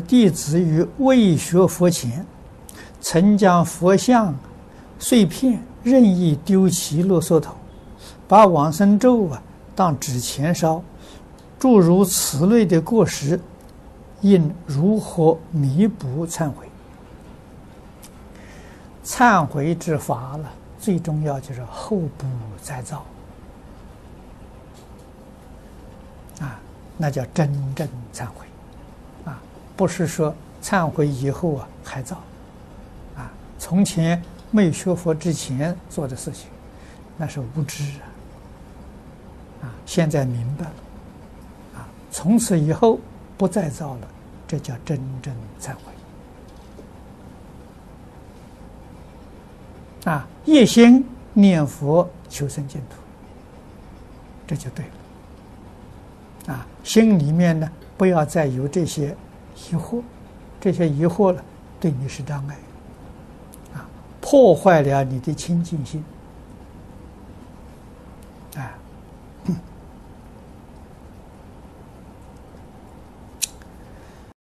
弟子于未学佛前，曾将佛像碎片任意丢弃垃圾桶，把往生咒啊当纸钱烧，诸如此类的过失，应如何弥补忏悔？忏悔之法了，最重要就是后不再造啊，那叫真正忏悔。不是说忏悔以后啊还造，啊，从前没学佛之前做的事情，那是无知啊，啊，现在明白了，啊，从此以后不再造了，这叫真正忏悔，啊，一心念佛求生净土，这就对了，啊，心里面呢不要再有这些。疑惑，这些疑惑呢，对你是障碍，啊，破坏了你的清净心，啊。